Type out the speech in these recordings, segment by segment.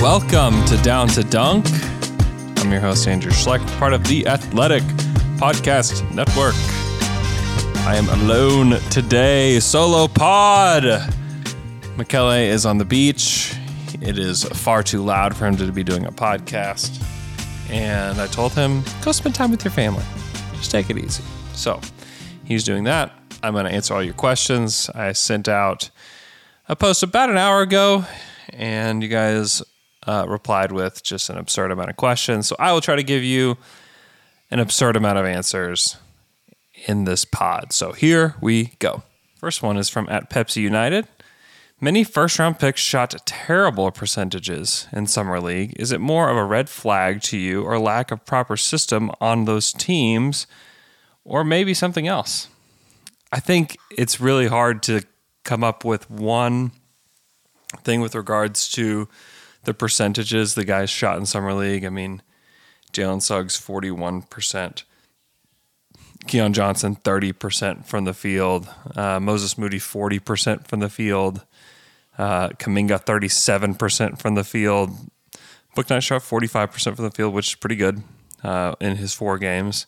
Welcome to Down to Dunk. I'm your host, Andrew Schlecht, part of the Athletic Podcast Network. I am alone today, solo pod. Michele is on the beach. It is far too loud for him to be doing a podcast. And I told him, go spend time with your family. Just take it easy. So he's doing that. I'm going to answer all your questions. I sent out a post about an hour ago, and you guys uh, replied with just an absurd amount of questions. So I will try to give you an absurd amount of answers in this pod. So here we go. First one is from at Pepsi United. Many first round picks shot terrible percentages in Summer League. Is it more of a red flag to you or lack of proper system on those teams or maybe something else? I think it's really hard to come up with one thing with regards to the percentages the guys shot in Summer League. I mean, Jalen Suggs, 41%. Keon Johnson, 30% from the field. Uh, Moses Moody, 40% from the field. Uh, Kuminga, 37% from the field. Bouknight shot 45% from the field, which is pretty good uh, in his four games.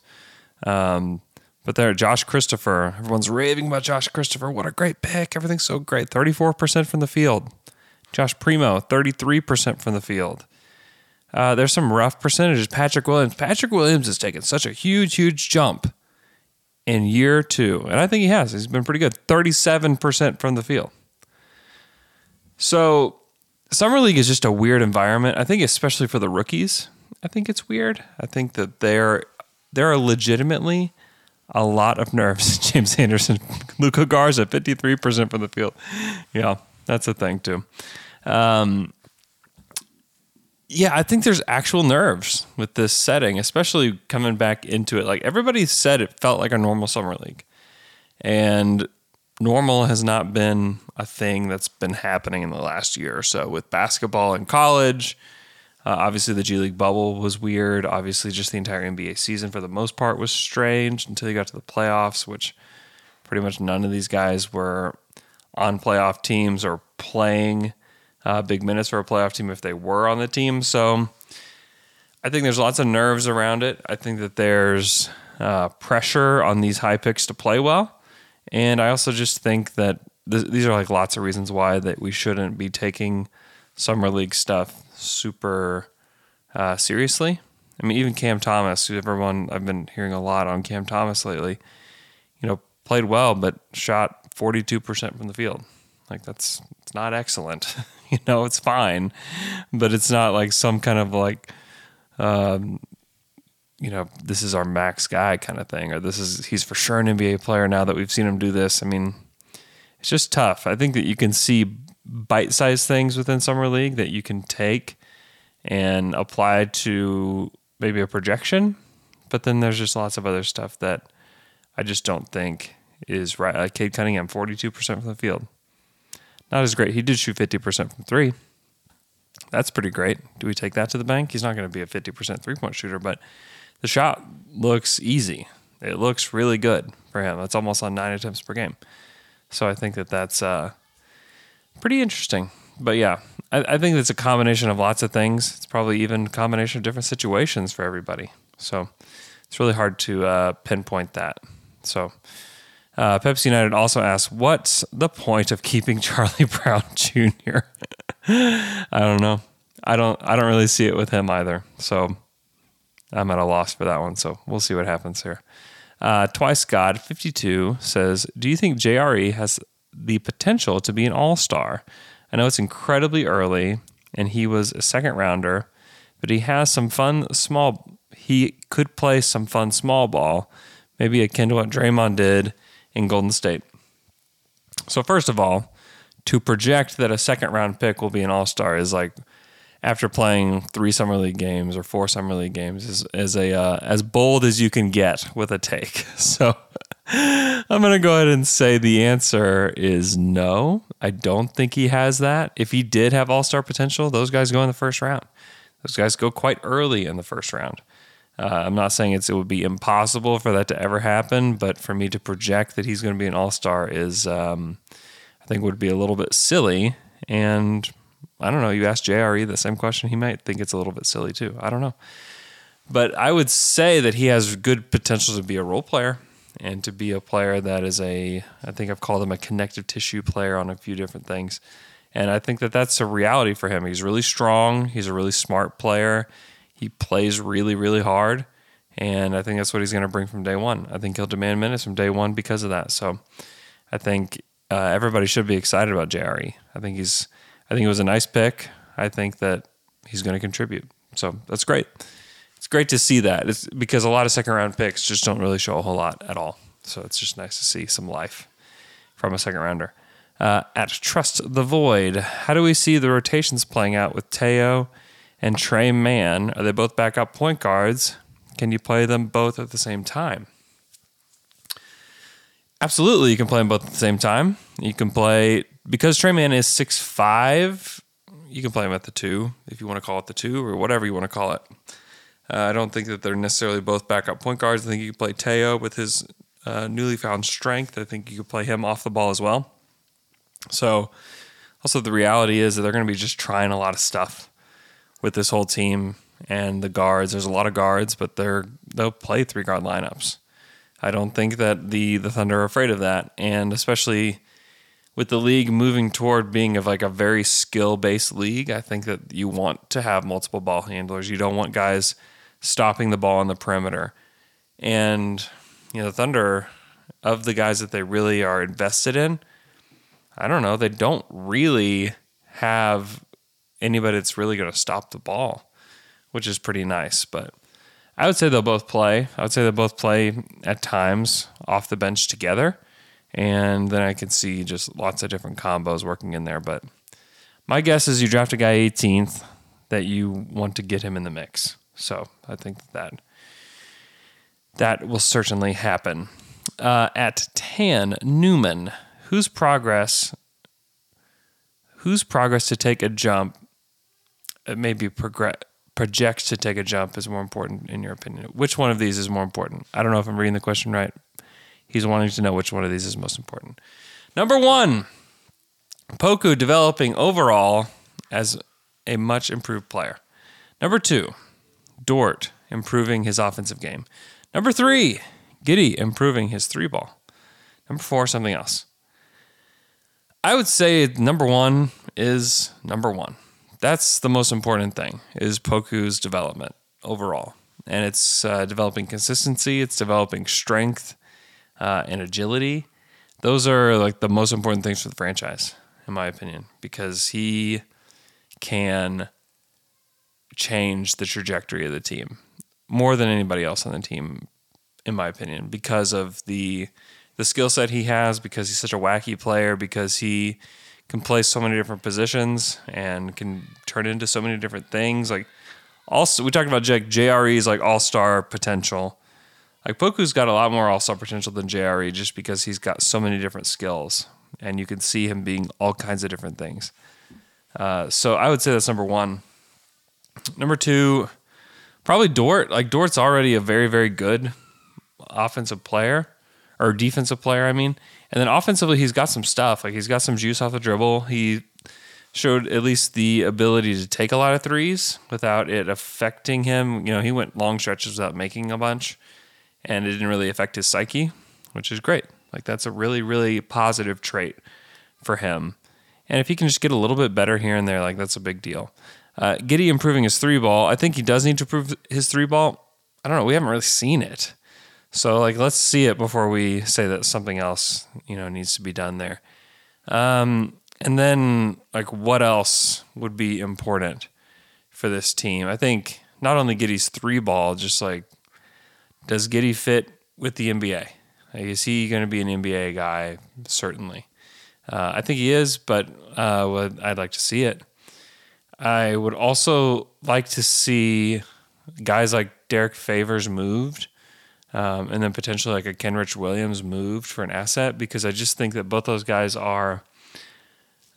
Um, but there, Josh Christopher. Everyone's raving about Josh Christopher. What a great pick. Everything's so great. 34% from the field. Josh Primo, 33% from the field. Uh, there's some rough percentages. Patrick Williams. Patrick Williams has taken such a huge, huge jump in year two. And I think he has. He's been pretty good. 37% from the field. So, Summer League is just a weird environment. I think, especially for the rookies, I think it's weird. I think that there, there are legitimately a lot of nerves. James Anderson, Luka Garza, 53% from the field. Yeah, that's a thing too. Um, yeah, I think there's actual nerves with this setting, especially coming back into it. Like everybody said, it felt like a normal summer league, and normal has not been a thing that's been happening in the last year or so with basketball in college. Uh, obviously, the G League bubble was weird. Obviously, just the entire NBA season for the most part was strange until you got to the playoffs, which pretty much none of these guys were on playoff teams or playing uh, big minutes for a playoff team if they were on the team. So I think there's lots of nerves around it. I think that there's uh, pressure on these high picks to play well. And I also just think that th- these are like lots of reasons why that we shouldn't be taking summer league stuff super uh, seriously. I mean, even Cam Thomas, who everyone I've been hearing a lot on Cam Thomas lately, you know, played well but shot 42% from the field. Like that's it's not excellent. you know, it's fine, but it's not like some kind of like um, you know, this is our max guy kind of thing, or this is he's for sure an NBA player now that we've seen him do this. I mean, it's just tough. I think that you can see bite-sized things within summer league that you can take and apply to maybe a projection, but then there's just lots of other stuff that I just don't think is right. Like Cade Cunningham, 42% from the field. Not as great. He did shoot 50% from three. That's pretty great. Do we take that to the bank? He's not going to be a 50% three point shooter, but the shot looks easy. It looks really good for him. That's almost on nine attempts per game. So I think that that's uh, pretty interesting. But yeah, I, I think it's a combination of lots of things. It's probably even a combination of different situations for everybody. So it's really hard to uh, pinpoint that. So uh, Pepsi United also asks, "What's the point of keeping Charlie Brown Jr.?" I don't know. I don't. I don't really see it with him either. So I'm at a loss for that one. So we'll see what happens here. Uh, Twice God 52 says, "Do you think JRE has the potential to be an All Star? I know it's incredibly early, and he was a second rounder, but he has some fun small. He could play some fun small ball." maybe akin to what Draymond did in Golden State. So, first of all, to project that a second round pick will be an all star is like after playing three summer league games or four summer league games is, a uh, as bold as you can get with a take. So I'm going to go ahead and say the answer is no. I don't think he has that. If he did have all star potential, those guys go in the first round. Those guys go quite early in the first round. Uh, I'm not saying it's it would be impossible for that to ever happen, but for me to project that he's going to be an all star is, um, I think, would be a little bit silly. And I don't know. You ask JRE the same question, he might think it's a little bit silly too. I don't know. But I would say that he has good potential to be a role player and to be a player that is a, I think I've called him a connective tissue player on a few different things. And I think that that's a reality for him. He's really strong. He's a really smart player. He plays really, really hard. And I think that's what he's going to bring from day one. I think he'll demand minutes from day one because of that. So I think uh, everybody should be excited about JRE. I think he's, I think it was a nice pick. I think that he's going to contribute. So that's great. It's great to see that. It's because a lot of second round picks just don't really show a whole lot at all. So it's just nice to see some life from a second rounder. Uh, at Trust the Void, how do we see the rotations playing out with Teo and Tre Mann? Are they both backup point guards? Can you play them both at the same time? Absolutely, you can play them both at the same time. You can play because Tre Mann is six five. You can play him at the two if you want to call it the two or whatever you want to call it. Uh, I don't think that they're necessarily both backup point guards. I think you can play Teo with his uh, newly found strength. I think you could play him off the ball as well. So, also the reality is that they're going to be just trying a lot of stuff with this whole team and the guards. There's a lot of guards, but they're they'll play three guard lineups. I don't think that the the Thunder are afraid of that, and especially with the league moving toward being of like a very skill based league, I think that you want to have multiple ball handlers. You don't want guys stopping the ball on the perimeter, and you know the Thunder of the guys that they really are invested in I don't know, they don't really have anybody that's really going to stop the ball, which is pretty nice. But I would say they'll both play. I would say they'll both play at times off the bench together. And then I can see just lots of different combos working in there. But my guess is you draft a guy 18th that you want to get him in the mix. So I think that that will certainly happen. Uh, at Tan Newman, whose progress whose progress to take a jump uh, maybe progress projects to take a jump is more important in your opinion which one of these is more important i don't know if i'm reading the question right he's wanting to know which one of these is most important. Number one poku developing overall as a much improved player. Number two dort improving his offensive game. Number three Giddey improving his three ball. Number four something else. I would say number one is number one. That's the most important thing is Poku's development overall, and it's uh, developing consistency. It's developing strength uh, and agility. Those are like the most important things for the franchise, in my opinion, because he can change the trajectory of the team more than anybody else on the team, in my opinion, because of the the skill set he has because he's such a wacky player, because he can play so many different positions and can turn into so many different things. Like also, we talked about Jake JRE's like all star potential. Like Poku's got a lot more all star potential than JRE just because he's got so many different skills, and you can see him being all kinds of different things. Uh, so I would say that's number one. Number two, probably Dort. Like Dort's already a very very good offensive player or defensive player, I mean. And then offensively, he's got some stuff. Like he's got some juice off the dribble. He showed at least the ability to take a lot of threes without it affecting him. You know, he went long stretches without making a bunch, and it didn't really affect his psyche, which is great. Like that's a really, really positive trait for him. And if he can just get a little bit better here and there, like that's a big deal. Uh, Giddey improving his three ball. I think he does need to improve his three ball. I don't know. We haven't really seen it. So like let's see it before we say that something else, you know, needs to be done there. Um, and then like what else would be important for this team? I think not only Giddey's three ball, just like does Giddey fit with the NBA. Like, is he going to be an NBA guy? Certainly. Uh, I think he is, but uh, I'd like to see it. I would also like to see guys like Derrick Favors moved, um, and then potentially like a Kenrich Williams moved for an asset because I just think that both those guys are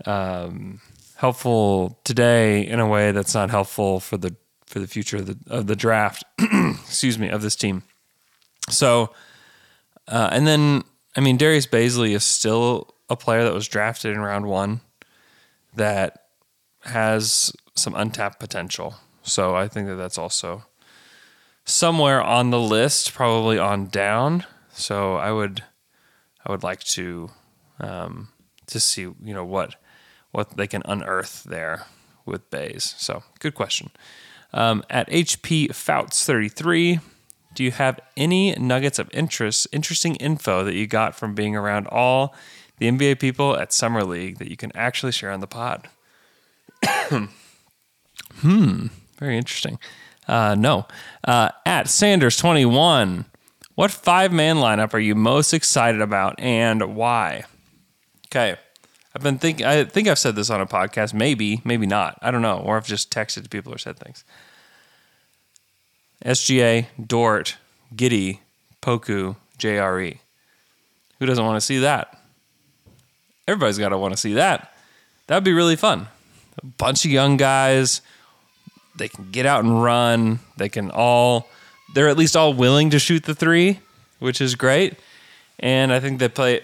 um, helpful today in a way that's not helpful for the for the future of the of the draft. excuse me, of this team. So, uh, and then I mean Darius Bazley is still a player that was drafted in round one that has some untapped potential. So I think that that's also somewhere on the list, probably on down. So I would I would like to um, to see you know what what they can unearth there with Bays. So good question. Um, at HP Fouts 33, do you have any nuggets of interest, interesting info that you got from being around all the NBA people at Summer League that you can actually share on the pod? hmm, very interesting. Uh, no. Uh, at Sanders21, what five man lineup are you most excited about and why? Okay. I've been thinking, I think I've said this on a podcast. Maybe, maybe not. I don't know. Or I've just texted to people or said things. SGA, Dort, Giddey, Poku, JRE. Who doesn't want to see that? Everybody's got to want to see that. That would be really fun. A bunch of young guys. They can get out and run. They can all, they're at least all willing to shoot the three, which is great. And I think they play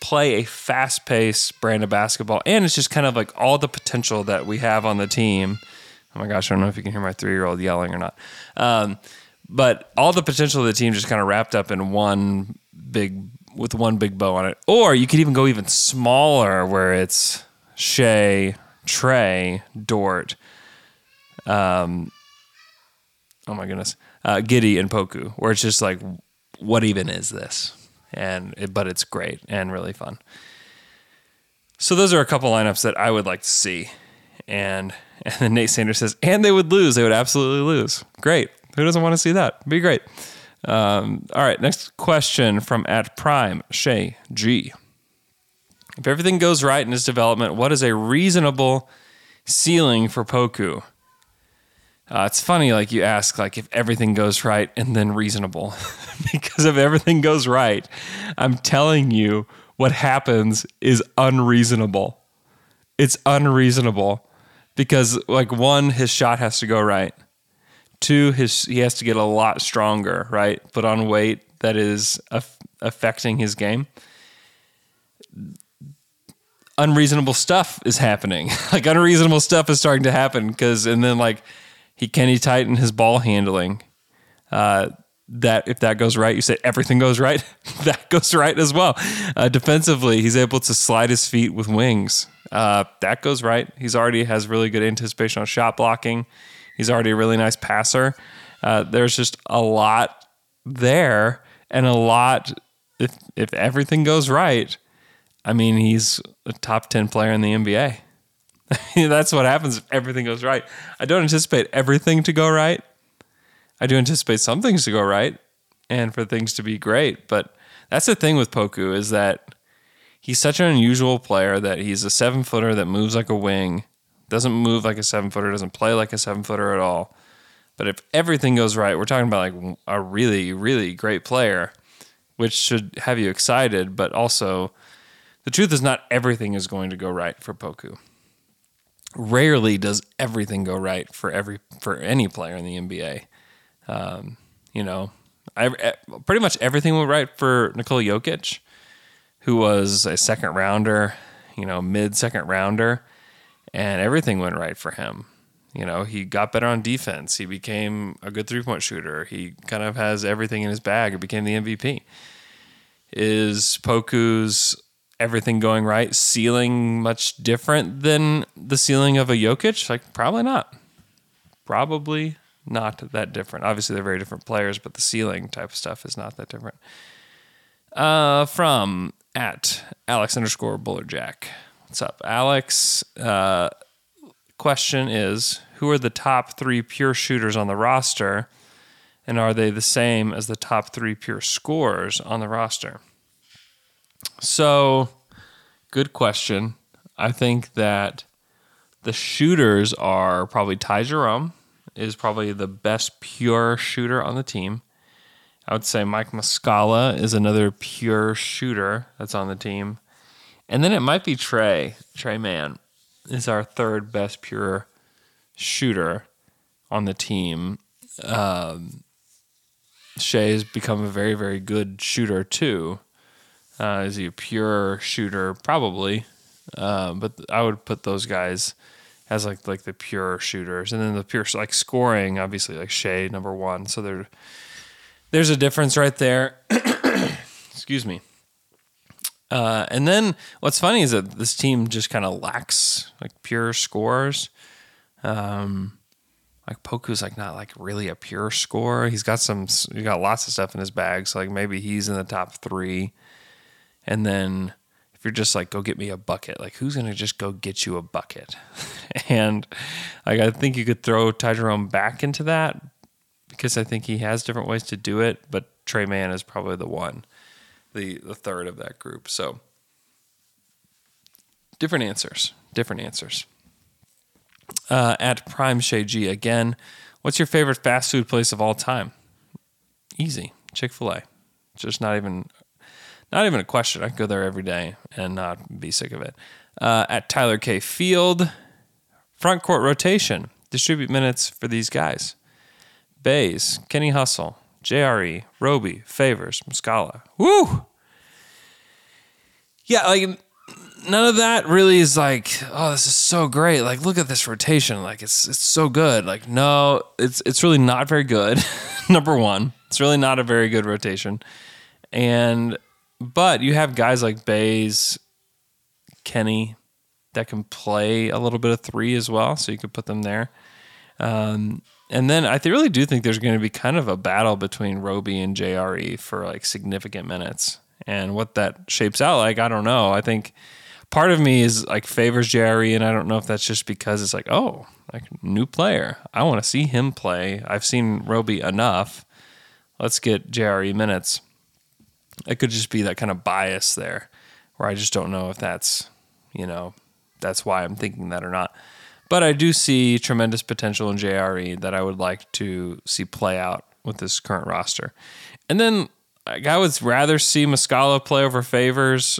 play a fast paced brand of basketball. And it's just kind of like all the potential that we have on the team. Oh my gosh, I don't know if you can hear my three year old yelling or not. Um, but all the potential of the team just kind of wrapped up in one big, with one big bow on it. Or you could even go even smaller where it's Shai, Trey, Dort, um, oh my goodness, uh, Giddey and Poku, where it's just like, what even is this? and it, but it's great and really fun. So those are a couple lineups that I would like to see, and and then Nate Sanders says, and they would lose. They would absolutely lose. Great. Who doesn't want to see that? Be great. Um, all right. Next question from at Prime Shay G. If everything goes right in his development, what is a reasonable ceiling for Poku? Uh, it's funny, like you ask, like if everything goes right and then reasonable, because if everything goes right, I'm telling you, what happens is unreasonable. It's unreasonable because, like, one, his shot has to go right. Two, his he has to get a lot stronger, right? Put on weight that is af- affecting his game. Unreasonable stuff is happening. like unreasonable stuff is starting to happen because, and then like he can he tighten his ball handling. Uh, that if that goes right, you say everything goes right. that goes right as well. Uh, defensively, he's able to slide his feet with wings. Uh, that goes right. He's already has really good anticipation on shot blocking. He's already a really nice passer. Uh, there's just a lot there, and a lot. If if everything goes right, I mean, he's a top ten player in the NBA. That's what happens if everything goes right. I don't anticipate everything to go right. I do anticipate some things to go right and for things to be great. But that's the thing with Poku is that he's such an unusual player that he's a seven footer that moves like a wing, doesn't move like a seven footer, doesn't play like a seven footer at all. But if everything goes right, we're talking about like a really, really great player, which should have you excited. But also, the truth is not everything is going to go right for Poku rarely does everything go right for every for any player in the NBA. Um, you know, I, pretty much everything went right for Nikola Jokic, who was a second rounder, you know, mid second rounder, and everything went right for him. You know, he got better on defense. He became a good three point shooter. He kind of has everything in his bag. He became the MVP. Is Poku's everything going right, ceiling much different than the ceiling of a Jokic? Like, probably not. Probably not that different. Obviously, they're very different players, but the ceiling type of stuff is not that different. Uh, from at Alex underscore Bullerjack. What's up, Alex? Uh, question is Who are the top three pure shooters on the roster? And are they the same as the top three pure scorers on the roster? So, good question. I think that the shooters are probably Ty Jerome is probably the best pure shooter on the team. I would say Mike Muscala is another pure shooter that's on the team. And then it might be Trey. Tre Mann is our third best pure shooter on the team. Um, has become a very, very good shooter too. Uh, is he a pure shooter? Probably. Uh, but I would put those guys as like like the pure shooters, and then the pure like scoring, obviously like Shai number one. So there, there's a difference right there. Excuse me. Uh, and then what's funny is that this team just kind of lacks like pure scores. Um, like Poku's like not like really a pure scorer. He's got some, he got lots of stuff in his bag. So like maybe he's in the top three. And then if you're just like, go get me a bucket, like who's gonna just go get you a bucket? and like I think you could throw Ty Jerome back into that because I think he has different ways to do it. But Tre Mann is probably the one, the the third of that group. So different answers, different answers. Uh, at Prime Shay G again, what's your favorite fast food place of all time? Easy, Chick Fil A. Just not even not even a question. I could go there every day and not be sick of it. Uh, at Tyler K. Field, front court rotation. Distribute minutes for these guys. Bays, Kenny Hustle, JRE, Roby, Favors, Muscala. Woo! Yeah, like none of that really is like, oh, this is so great. Like, look at this rotation. Like, it's it's so good. Like, no, it's it's really not very good. Number one, it's really not a very good rotation. And but you have guys like Bays, Kenny, that can play a little bit of three as well, so you could put them there. Um, and then I really do think there's going to be kind of a battle between Roby and JRE for like significant minutes. And what that shapes out like, I don't know. I think part of me is like favors JRE, and I don't know if that's just because it's like, oh, like new player. I want to see him play. I've seen Roby enough. Let's get JRE minutes. It could just be that kind of bias there where I just don't know if that's, you know, that's why I'm thinking that or not. But I do see tremendous potential in JRE that I would like to see play out with this current roster. And then like, I would rather see Muscala play over Favors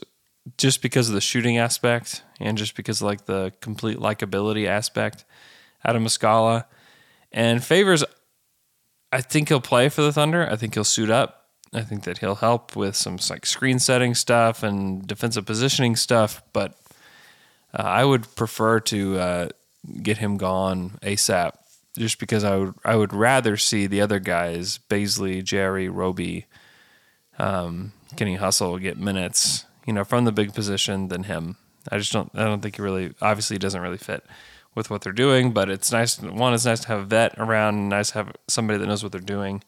just because of the shooting aspect and just because of like the complete likability aspect out of Muscala. And Favors, I think he'll play for the Thunder. I think he'll suit up. I think that he'll help with some like screen setting stuff and defensive positioning stuff, but uh, I would prefer to uh, get him gone ASAP, just because I would I would rather see the other guys, Bazley, Jerry, Roby, um, Kenny Hustle get minutes, you know, from the big position than him. I just don't I don't think he really obviously he doesn't really fit with what they're doing, but it's nice. One, it's nice to have a vet around, nice to have somebody that knows what they're doing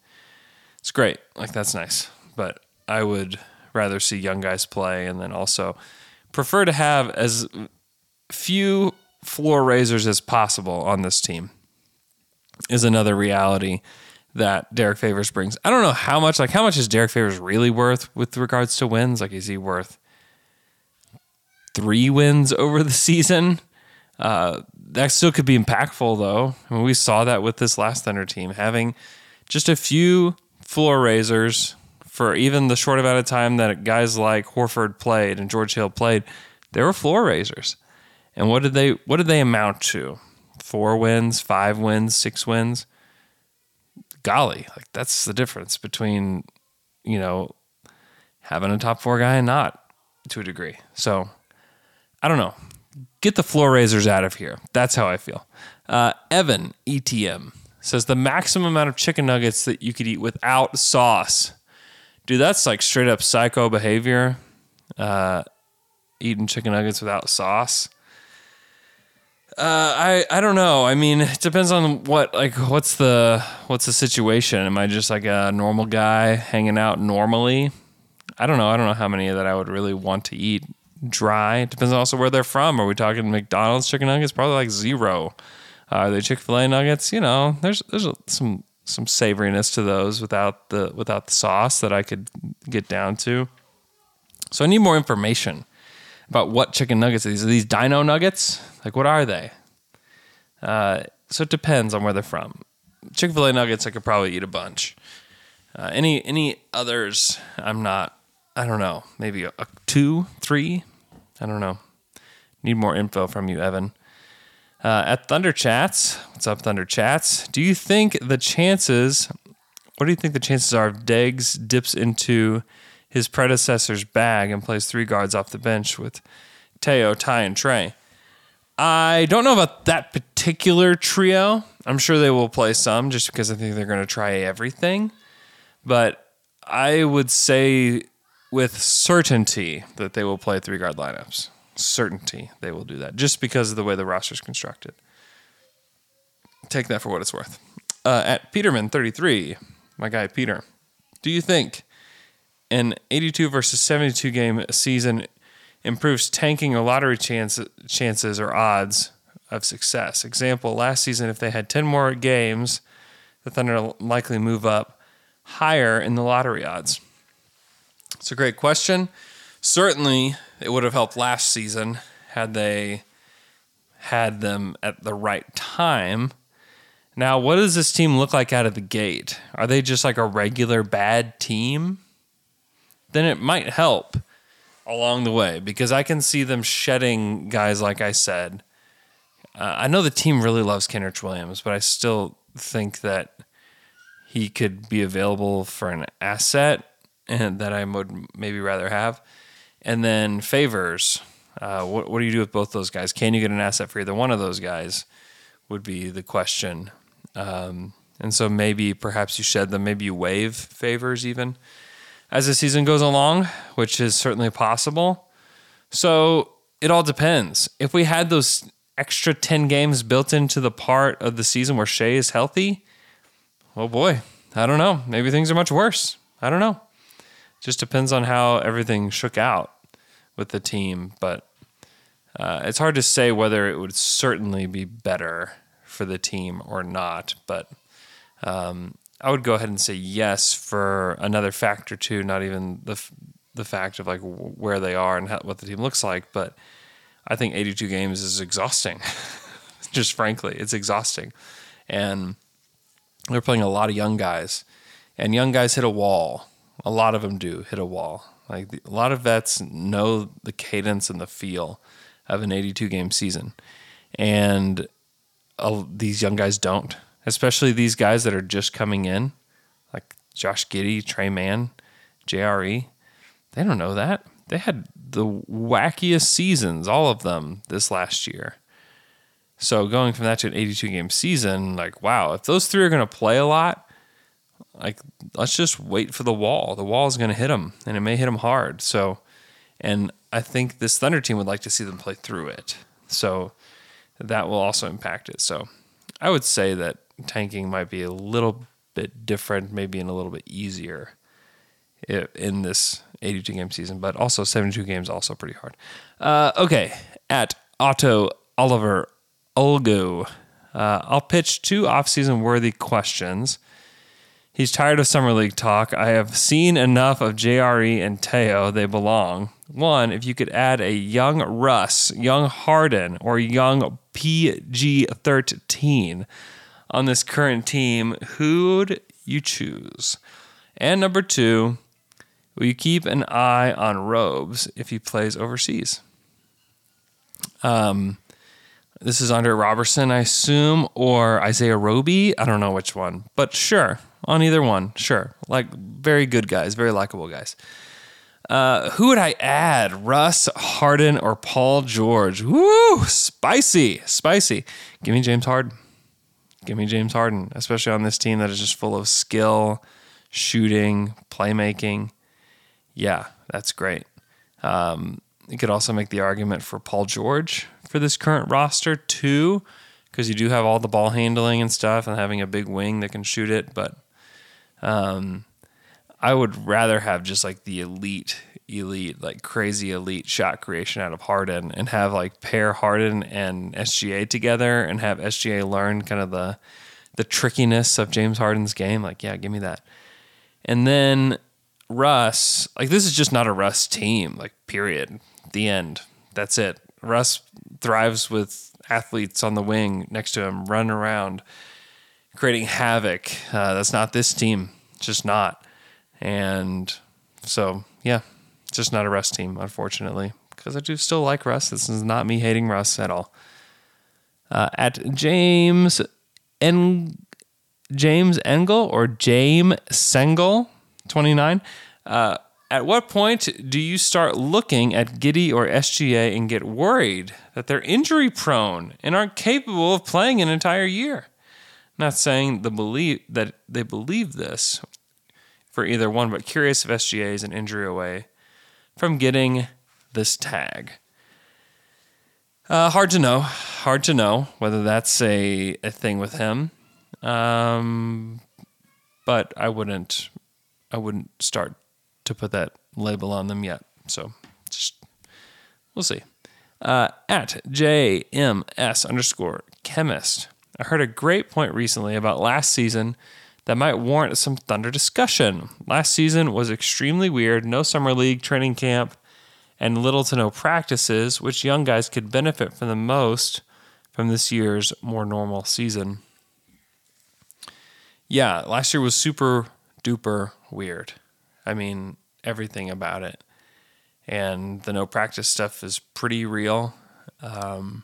it's great. Like that's nice. But I would rather see young guys play and then also prefer to have as few floor raisers as possible on this team is another reality that Derrick Favors brings. I don't know how much like how much is Derrick Favors really worth with regards to wins? Like is he worth 3 wins over the season? Uh, that still could be impactful though. I mean, we saw that with this last Thunder team having just a few floor raisers for even the short amount of time that guys like Horford played and George Hill played, they were floor raisers. And what did they what did they amount to? Four wins, five wins, six wins? Golly, like that's the difference between, you know, having a top four guy and not to a degree. So I don't know. Get the floor raisers out of here. That's how I feel. Uh, Evan, ETM says the maximum amount of chicken nuggets that you could eat without sauce. Dude, that's like straight up psycho behavior. Uh, eating chicken nuggets without sauce. Uh, I I don't know. I mean, it depends on what like what's the what's the situation. Am I just like a normal guy hanging out normally? I don't know. I don't know how many that I would really want to eat dry. It depends also where they're from. Are we talking McDonald's chicken nuggets? Probably like zero. Uh, are they Chick Fil A nuggets? You know, there's there's some some savoriness to those without the without the sauce that I could get down to. So I need more information about what chicken nuggets are these. Are these dino nuggets? Like what are they? Uh, so it depends on where they're from. Chick Fil A nuggets, I could probably eat a bunch. Uh, any any others? I'm not. I don't know. Maybe a, a two, three. I don't know. Need more info from you, Evan. Uh, at Thunder Chats, what's up, Thunder Chats? Do you think the chances? What do you think the chances are if Deggs dips into his predecessor's bag and plays three guards off the bench with Teo, Ty, and Trey? I don't know about that particular trio. I'm sure they will play some just because I think they're going to try everything. But I would say with certainty that they will play three guard lineups. Certainty they will do that just because of the way the roster is constructed. Take that for what it's worth. Uh, at Peterman33, my guy Peter, do you think an 82 versus 72 game season improves tanking or lottery chance, chances or odds of success? Example, last season, if they had 10 more games, the Thunder likely move up higher in the lottery odds. It's a great question. Certainly, it would have helped last season had they had them at the right time. Now, what does this team look like out of the gate? Are they just like a regular bad team? Then it might help along the way because I can see them shedding guys, like I said. Uh, I know the team really loves Kenrich Williams, but I still think that he could be available for an asset and that I would maybe rather have. And then favors. Uh, what, what do you do with both those guys? Can you get an asset for either one of those guys? Would be the question. Um, and so maybe perhaps you shed them, maybe you waive favors even as the season goes along, which is certainly possible. So it all depends. If we had those extra 10 games built into the part of the season where Shai is healthy, oh boy, I don't know. Maybe things are much worse. I don't know. Just depends on how everything shook out with the team. But uh, it's hard to say whether it would certainly be better for the team or not. But um, I would go ahead and say yes for another factor too. not even the the fact of like where they are and how, what the team looks like, but I think 82 games is exhausting. Just frankly, it's exhausting, and they're playing a lot of young guys, and young guys hit a wall. A lot of them do hit a wall. Like the, a lot of vets know the cadence and the feel of an 82 game season, and uh, these young guys don't especially these guys that are just coming in, like Josh Giddey, Tre Mann, JRE. They don't know that. They had the wackiest seasons, all of them, this last year. So going from that to an 82 game season, like, wow, if those three are going to play a lot, like, let's just wait for the wall. The wall is going to hit them, and it may hit them hard. So, and I think this Thunder team would like to see them play through it. So that will also impact it. So I would say that tanking might be a little bit different, maybe and a little bit easier in this 82 game season, but also 72 games also pretty hard. Uh, okay, at Otto Oliver Olgo, uh, I'll pitch two offseason worthy questions. He's tired of summer league talk. I have seen enough of JRE and Teo. They belong. One, if you could add a young Russ, young Harden, or young PG 13 on this current team, who'd you choose? And number two, will you keep an eye on Robes if he plays overseas? Um, this is Andre Robertson, I assume, or Isaiah Roby. I don't know which one, but sure, on either one, sure. Like very good guys, very likable guys. Uh, who would I add? Russ, Harden, or Paul George? Woo, spicy, spicy. Give me James Harden. Give me James Harden, especially on this team that is just full of skill, shooting, playmaking. Yeah, that's great. Um, you could also make the argument for Paul George for this current roster too, because you do have all the ball handling and stuff, and having a big wing that can shoot it. But um, I would rather have just like the elite, elite, like crazy elite shot creation out of Harden and have like pair Harden and SGA together and have SGA learn kind of the the trickiness of James Harden's game. Like, yeah, give me that. And then Russ, like this is just not a Russ team. Like, period. The end. That's it. Russ thrives with athletes on the wing next to him, running around, creating havoc. Uh, that's not this team. Just not. And so, yeah, just not a Russ team, unfortunately, because I do still like Russ. This is not me hating Russ at all. Uh, at James en- James Engel or James Sengel, 29. Uh, at what point do you start looking at Giddey or SGA and get worried that they're injury prone and aren't capable of playing an entire year? Not saying the believe that they believe this for either one, but curious if SGA is an injury away from getting this tag. Uh, hard to know. Hard to know whether that's a, a thing with him. Um, but I wouldn't I wouldn't start to put that label on them yet. So just we'll see. Uh, at JMS underscore chemist. I heard a great point recently about last season that might warrant some Thunder discussion. Last season was extremely weird, no summer league, training camp, and little to no practices, which young guys could benefit from the most from this year's more normal season. Yeah, last year was super duper weird. I mean, everything about it. And the no practice stuff is pretty real. Um,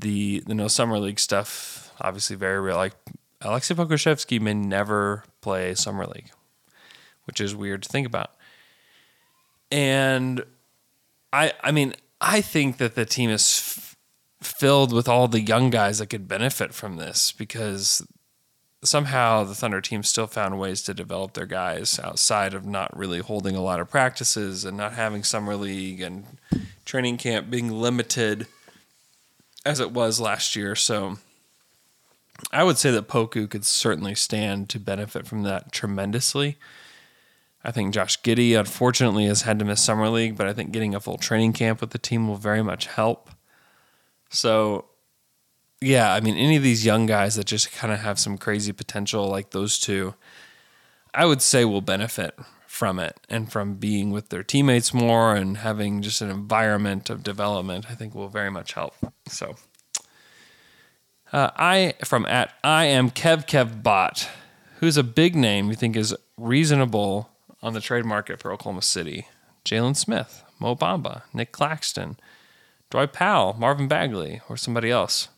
the the no summer league stuff obviously very real. Like Aleksej Pokusevski may never play summer league, which is weird to think about. And I I mean I think that the team is f- filled with all the young guys that could benefit from this because somehow the Thunder team still found ways to develop their guys outside of not really holding a lot of practices and not having summer league and training camp being limited as it was last year. So I would say that Poku could certainly stand to benefit from that tremendously. I think Josh Giddey, unfortunately, has had to miss Summer League, but I think getting a full training camp with the team will very much help. So, yeah, I mean, any of these young guys that just kind of have some crazy potential, like those two, I would say will benefit from it and from being with their teammates more and having just an environment of development, I think will very much help. So, uh, I from at I am Kev Kev Bot, who's a big name you think is reasonable on the trade market for Oklahoma City. Jalen Smith, Mo Bamba, Nick Claxton, Dwight Powell, Marvin Bagley, or somebody else.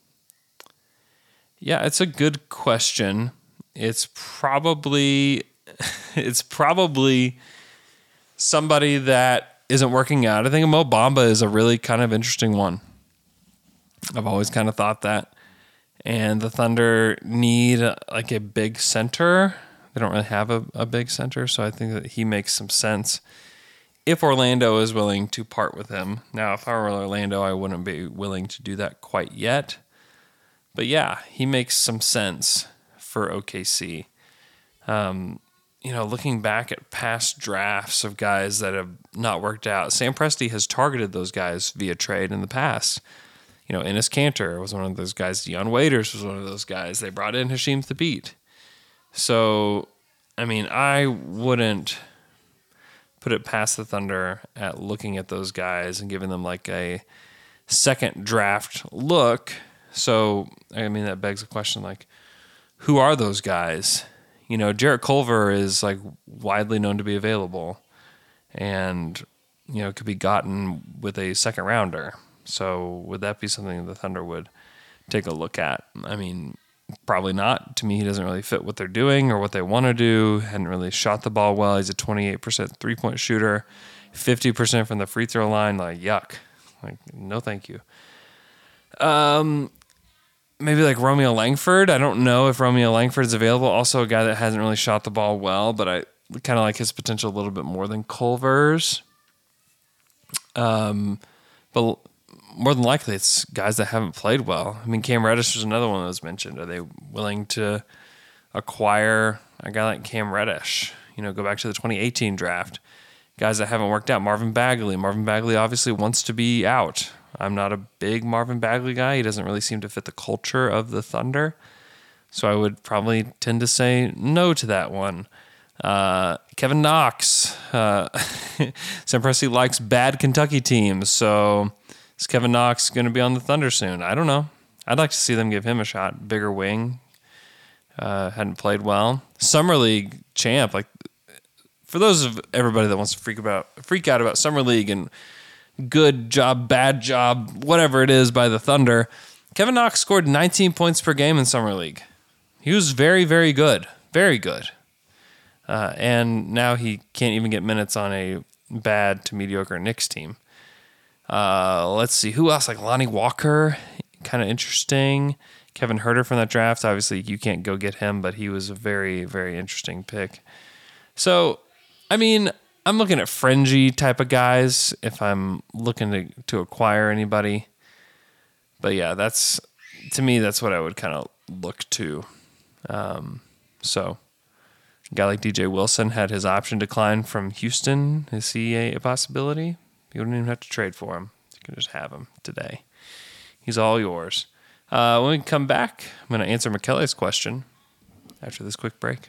Yeah, it's a good question. It's probably it's probably somebody that isn't working out. I think Mo Bamba is a really kind of interesting one. I've always kind of thought that. And the Thunder need like a big center. They don't really have a, a big center, so I think that he makes some sense if Orlando is willing to part with him. Now, if I were Orlando, I wouldn't be willing to do that quite yet. But yeah, he makes some sense for OKC. Um, you know, looking back at past drafts of guys that have not worked out, Sam Presti has targeted those guys via trade in the past. You know, Enes Kanter was one of those guys. Dion Waiters was one of those guys. They brought in Hasheem Thabeet. So, I mean, I wouldn't put it past the Thunder at looking at those guys and giving them like a second draft look. So, I mean, that begs the question like, who are those guys? You know, Jarrett Culver is like widely known to be available and, you know, could be gotten with a second rounder. So would that be something the Thunder would take a look at? I mean, probably not. To me, he doesn't really fit what they're doing or what they want to do. Hadn't really shot the ball well. He's a 28% three point shooter, 50% from the free throw line. Like, yuck. Like, no, thank you. Um, maybe like Romeo Langford. I don't know if Romeo Langford is available. Also, a guy that hasn't really shot the ball well, but I kind of like his potential a little bit more than Culver's. Um, but more than likely, it's guys that haven't played well. I mean, Cam Reddish was another one that was mentioned. Are they willing to acquire a guy like Cam Reddish? You know, go back to the 2018 draft. Guys that haven't worked out. Marvin Bagley. Marvin Bagley obviously wants to be out. I'm not a big Marvin Bagley guy. He doesn't really seem to fit the culture of the Thunder. So I would probably tend to say no to that one. Uh, Kevin Knox. Uh, Sam Presti likes bad Kentucky teams. So is Kevin Knox going to be on the Thunder soon? I don't know. I'd like to see them give him a shot. Bigger wing. Uh, hadn't played well. Summer League champ. Like for those of everybody that wants to freak about freak out about Summer League and good job, bad job, whatever it is by the Thunder, Kevin Knox scored 19 points per game in Summer League. He was very, very good. Very good. Uh, and now he can't even get minutes on a bad to mediocre Knicks team. Uh, let's see who else like Lonnie Walker, kind of interesting. Kevin Huerter from that draft. Obviously, you can't go get him, but he was a very, very interesting pick. So, I mean, I'm looking at fringy type of guys if I'm looking to, to acquire anybody. But yeah, that's to me, that's what I would kind of look to. Um, so, a guy like DJ Wilson had his option decline from Houston. Is he a, possibility? You wouldn't even have to trade for him. You can just have him today. He's all yours. Uh, when we come back, I'm going to answer McKelly's question after this quick break.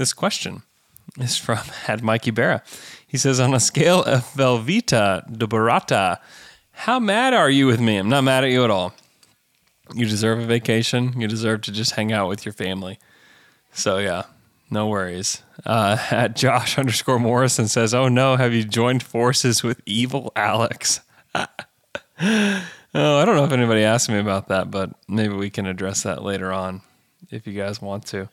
This question is from had Mikey Berra. He says, on a scale of Velveeta de Barata, how mad are you with me? I'm not mad at you at all. You deserve a vacation. You deserve to just hang out with your family. So yeah, no worries. Uh, at Josh underscore Morrison says, "Oh no, have you joined forces with evil Alex?" oh, I don't know if anybody asked me about that, but maybe we can address that later on if you guys want to.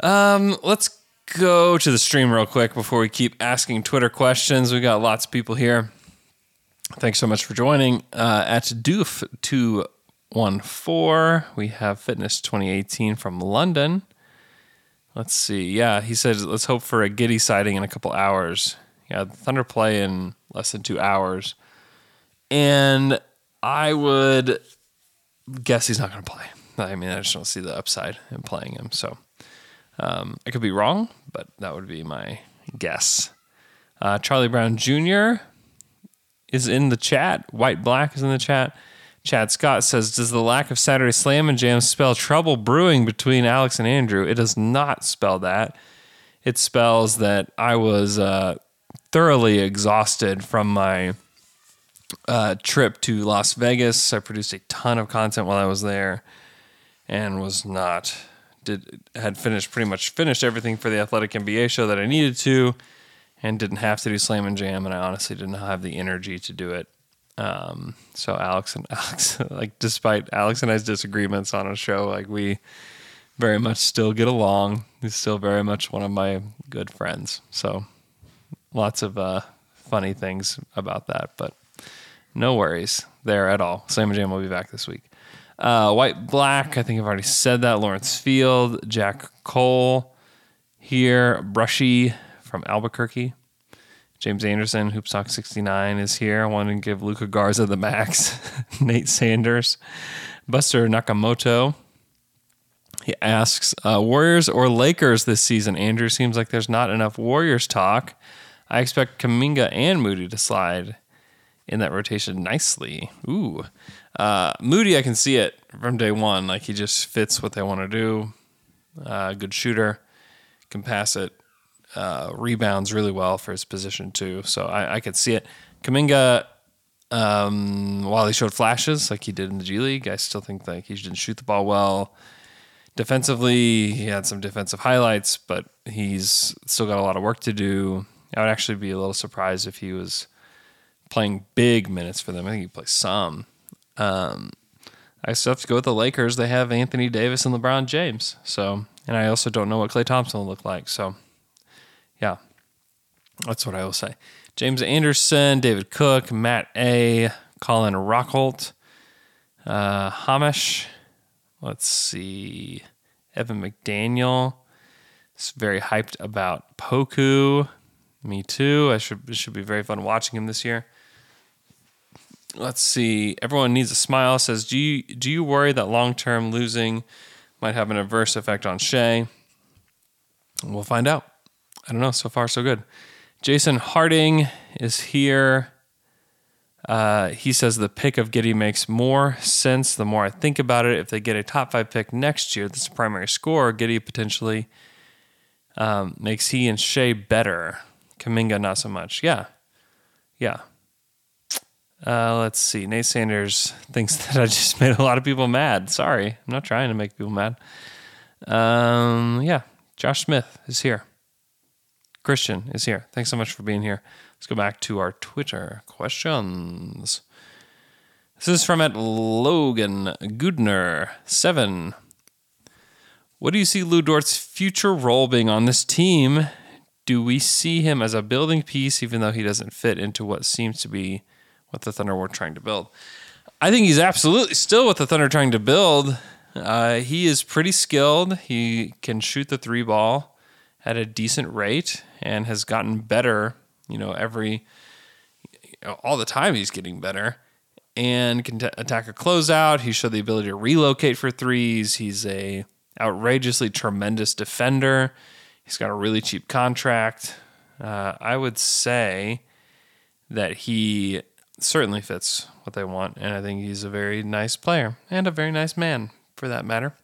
Um, let's go to the stream real quick before we keep asking Twitter questions. We've got lots of people here. Thanks so much for joining. Uh, at Doof two one four. We have Fitness 2018 from London. Let's see. Yeah, he said let's hope for a Giddey sighting in a couple hours. Yeah, Thunder play in less than two hours, and I would guess he's not going to play. I mean, I just don't see the upside in playing him. So um, I could be wrong, but that would be my guess. Uh, Charlie Brown Jr. is in the chat. White Black is in the chat. Chad Scott says, Does the lack of Saturday Slam and Jam spell trouble brewing between Alex and Andrew? It does not spell that. It spells that I was uh, thoroughly exhausted from my uh, trip to Las Vegas. I produced a ton of content while I was there and was not did had finished pretty much finished everything for the Athletic NBA show that I needed to and didn't have to do Slam and Jam and I honestly didn't have the energy to do it um, so Alex and Alex, like, despite Alex and I's disagreements on a show, like we very much still get along. He's still very much one of my good friends. So lots of uh, funny things about that, but no worries there at all. Slam and Jam will be back this week. Uh, White Black, I think I've already said that. Lawrence Field, Jack Cole here, Brushy from Albuquerque. James Anderson, Hoopstock 69 is here. I want to give Luka Garza the max. Nate Sanders, Buster Nakamoto. He asks, uh, Warriors or Lakers this season? Andrew seems like there's not enough Warriors talk. I expect Kuminga and Moody to slide in that rotation nicely. Ooh. Uh, Moody, I can see it from day one. Like he just fits what they want to do. Uh, good shooter, can pass it uh, rebounds really well for his position too. So I, I could see it. Kuminga, Um, while he showed flashes like he did in the G League, I still think like he didn't shoot the ball well. Defensively, he had some defensive highlights, but he's still got a lot of work to do. I would actually be a little surprised if he was playing big minutes for them. I think he plays some. Um, I still have to go with the Lakers. They have Anthony Davis and LeBron James. So, and I also don't know what Klay Thompson will look like. So, yeah, that's what I will say. James Anderson, David Cook, Matt A, Colin Rockholt, uh, Hamish. Let's see, Evan McDaniel. Is very hyped about Poku. Me too. I should it should be very fun watching him this year. Let's see. Everyone needs a smile. Says, do you do you worry that long term losing might have an adverse effect on Shai? We'll find out. I don't know. So far, so good. Jason Harding is here. Uh, he says the pick of Giddey makes more sense the more I think about it. If they get a top five pick next year, that's a primary score. Giddey potentially um, makes he and Shai better. Kuminga not so much. Yeah, yeah. Uh, let's see. Nate Sanders thinks that I just made a lot of people mad. Sorry, I'm not trying to make people mad. Um, yeah, Josh Smith is here. Christian is here. Thanks so much for being here. Let's go back to our Twitter questions. This is from at Logan Gudner seven. What do you see Lu Dort's future role being on this team? Do we see him as a building piece, even though he doesn't fit into what seems to be what the Thunder were trying to build? I think he's absolutely still what the Thunder trying to build. Uh, he is pretty skilled. He can shoot the three ball at a decent rate and has gotten better. You know, every you know, all the time he's getting better and can t- attack a closeout. He showed the ability to relocate for threes. He's a outrageously tremendous defender. He's got a really cheap contract. Uh, I would say that he certainly fits what they want, and I think he's a very nice player and a very nice man, for that matter.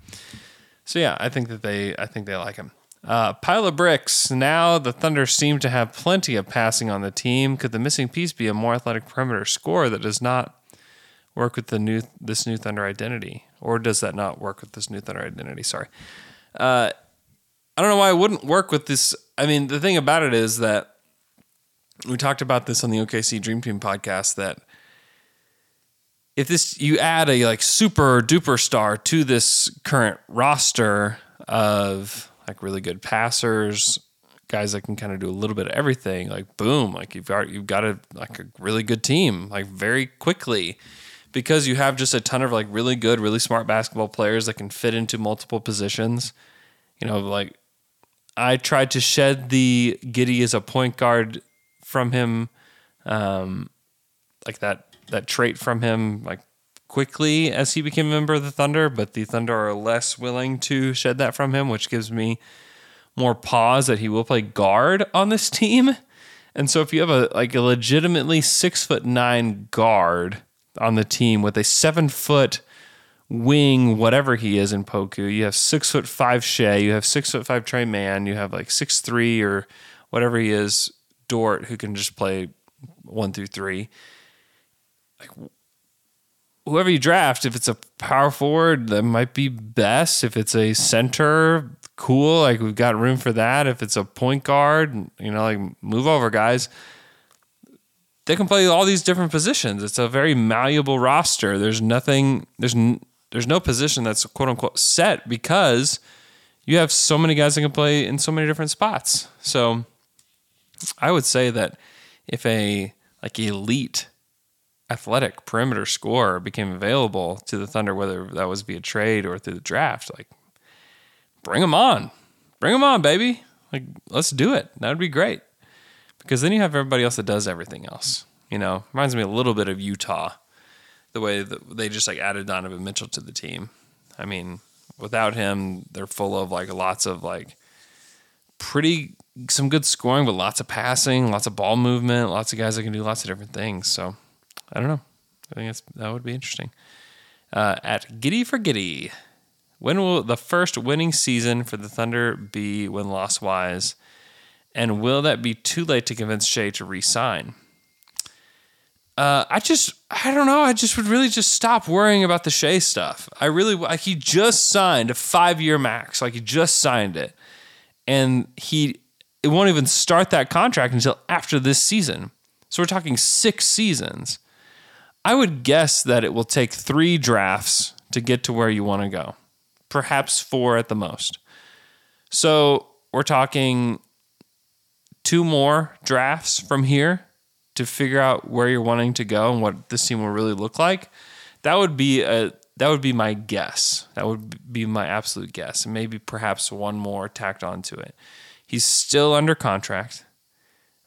So yeah, I think that they, I think they like him. Uh, pile of bricks. Now the Thunder seem to have plenty of passing on the team. Could the missing piece be a more athletic perimeter scorer that does not work with the new this new Thunder identity, or does that not work with this new Thunder identity? Sorry, uh, I don't know why it wouldn't work with this. I mean, the thing about it is that we talked about this on the OKC Dream Team podcast that if this you add a like super duper star to this current roster of like really good passers, guys that can kind of do a little bit of everything. Like boom, like you've got you've got a like a really good team like very quickly because you have just a ton of like really good, really smart basketball players that can fit into multiple positions. You know, like I tried to shed the Giddey as a point guard from him, um, like that that trait from him, like quickly as he became a member of the Thunder, but the Thunder are less willing to shed that from him, which gives me more pause that he will play guard on this team. And so if you have a like a legitimately six foot nine guard on the team with a seven foot wing, whatever he is in Poku, you have six foot five Shai, you have six foot five Tre Mann, you have like six three or whatever he is, Dort, who can just play one through three. Like whoever you draft, if it's a power forward, that might be best. If it's a center, cool. Like we've got room for that. If it's a point guard, you know, like move over guys. They can play all these different positions. It's a very malleable roster. There's nothing. There's there's no position that's quote unquote set because you have so many guys that can play in so many different spots. So I would say that if a like elite athletic perimeter scorer became available to the Thunder, whether that was via trade or through the draft, like bring them on, bring them on, baby. Like let's do it. That would be great because then you have everybody else that does everything else. You know, reminds me a little bit of Utah, the way that they just like added Donovan Mitchell to the team. I mean, without him, they're full of like lots of like pretty some good scoring, but lots of passing, lots of ball movement, lots of guys that can do lots of different things. So I don't know. I think that would be interesting. Uh, at Giddy for Giddy, when will the first winning season for the Thunder be when loss wise? And will that be too late to convince Shai to resign? uh, I just, I don't know. I just would really just stop worrying about the Shai stuff. I really, like, he just signed a five year max. Like, he just signed it. And he, it won't even start that contract until after this season. So we're talking six seasons. I would guess that it will take three drafts to get to where you want to go, perhaps four at the most. So we're talking two more drafts from here to figure out where you're wanting to go and what this team will really look like. That would be a that would be my guess. That would be my absolute guess, and maybe perhaps one more tacked onto it. He's still under contract.